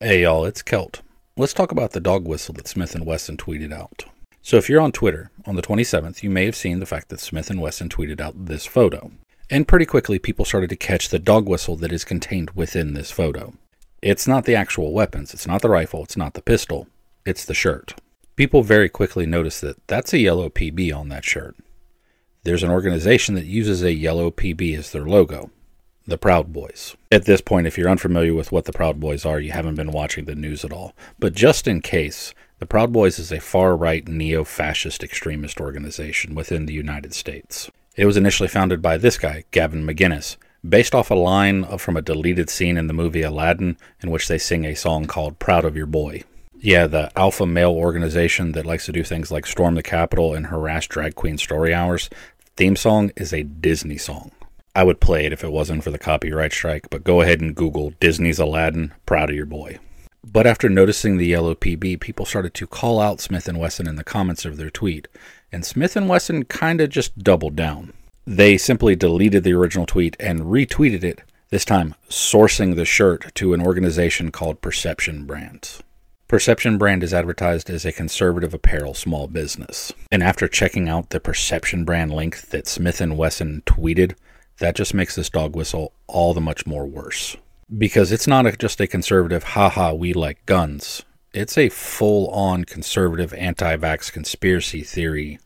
Hey y'all, it's Celt. Let's talk about the dog whistle that Smith & Wesson tweeted out. So if you're on Twitter on the 27th, you may have seen the fact that Smith & Wesson tweeted out this photo. And pretty quickly people started to catch the dog whistle that is contained within this photo. It's not the actual weapons, it's not the rifle, it's not the pistol, it's the shirt. People very quickly noticed that that's a yellow PB on that shirt. There's an organization that uses a yellow PB as their logo the Proud Boys. At this point, if you're unfamiliar with what the Proud Boys are, you haven't been watching the news at all. But just in case, the Proud Boys is a far right neo fascist extremist organization within the United States. It was initially founded by this guy, Gavin McInnes, based off a line from a deleted scene in the movie Aladdin, in which they sing a song called Proud of Your Boy. Yeah, the alpha male organization that likes to do things like storm the Capitol and harass drag queen story hours. Theme song is a Disney song. I would play it if it wasn't for the copyright strike, but go ahead and Google Disney's Aladdin, proud of your boy. But after noticing the yellow PB, people started to call out Smith & Wesson in the comments of their tweet, and Smith & Wesson kind of just doubled down. They simply deleted the original tweet and retweeted it, this time sourcing the shirt to an organization called Perception Brands. Perception Brand is advertised as a conservative apparel small business. And after checking out the Perception Brand link that Smith & Wesson tweeted, that just makes this dog whistle all the much more worse. Because it's not a, just a conservative, haha, we like guns. It's a full on conservative anti vax conspiracy theory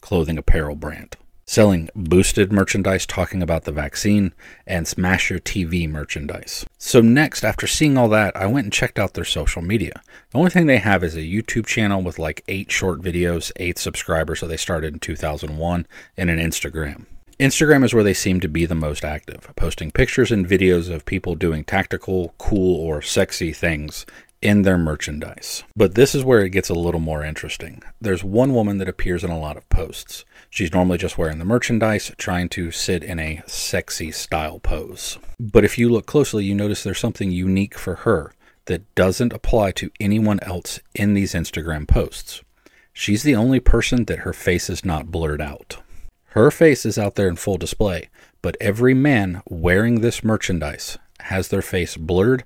clothing apparel brand. Selling boosted merchandise talking about the vaccine and Smasher TV merchandise. So, next, after seeing all that, I went and checked out their social media. The only thing they have is a YouTube channel with like eight short videos, eight subscribers, so they started in 2001, and an Instagram. Instagram is where they seem to be the most active, posting pictures and videos of people doing tactical, cool, or sexy things in their merchandise. But this is where it gets a little more interesting. There's one woman that appears in a lot of posts. She's normally just wearing the merchandise, trying to sit in a sexy style pose. But if you look closely, you notice there's something unique for her that doesn't apply to anyone else in these Instagram posts. She's the only person that her face is not blurred out. Her face is out there in full display, but every man wearing this merchandise has their face blurred,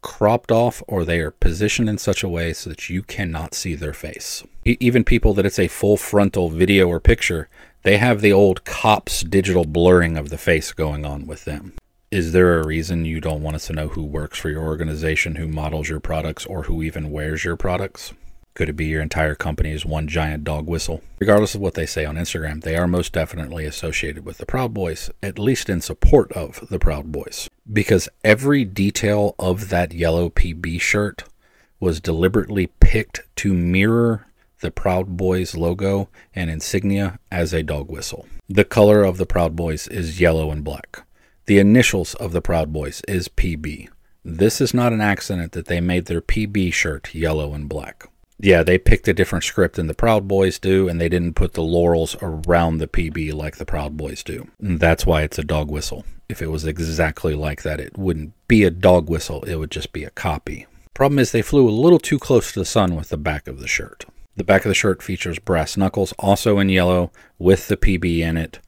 cropped off, or they are positioned in such a way so that you cannot see their face. Even people that it's a full frontal video or picture, they have the old cops digital blurring of the face going on with them. Is there a reason you don't want us to know who works for your organization, who models your products, or who even wears your products? Could it be your entire company is one giant dog whistle? Regardless of what they say on Instagram, they are most definitely associated with the Proud Boys, at least in support of the Proud Boys. Because every detail of that yellow PB shirt was deliberately picked to mirror the Proud Boys logo and insignia as a dog whistle. The color of the Proud Boys is yellow and black. The initials of the Proud Boys is PB. This is not an accident that they made their PB shirt yellow and black yeah, they picked a different script than the Proud Boys do, and they didn't put the laurels around the PB like the Proud Boys do. And that's why it's a dog whistle. If it was exactly like that, it wouldn't be a dog whistle, it would just be a copy. Problem is, they flew a little too close to the sun with the back of the shirt. The back of the shirt features brass knuckles, also in yellow, with the PB in it,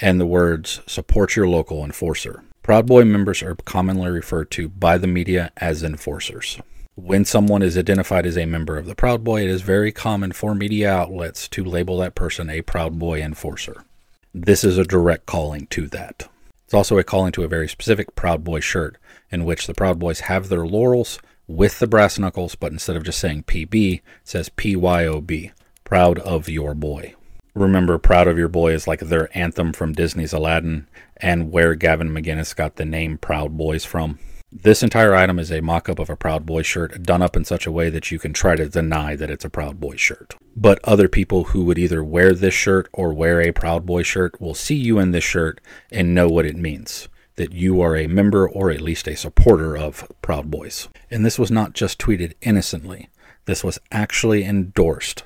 and the words Support Your Local Enforcer. Proud Boy members are commonly referred to by the media as enforcers. When someone is identified as a member of the Proud Boy, it is very common for media outlets to label that person a Proud Boy enforcer. This is a direct calling to that. It's also a calling to a very specific Proud Boy shirt, in which the Proud Boys have their laurels with the brass knuckles, but instead of just saying PB, it says PYOB, Proud of Your Boy. Remember, Proud of Your Boy is like their anthem from Disney's Aladdin, and where Gavin McInnes got the name Proud Boys from. This entire item is a mock up of a Proud Boy shirt done up in such a way that you can try to deny that it's a Proud Boy shirt. But other people who would either wear this shirt or wear a Proud Boy shirt will see you in this shirt and know what it means that you are a member or at least a supporter of Proud Boys. And this was not just tweeted innocently, this was actually endorsed.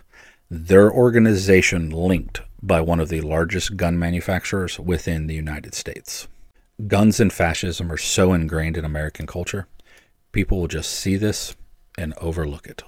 Their organization linked by one of the largest gun manufacturers within the United States guns and fascism are so ingrained in American culture, people will just see this and overlook it.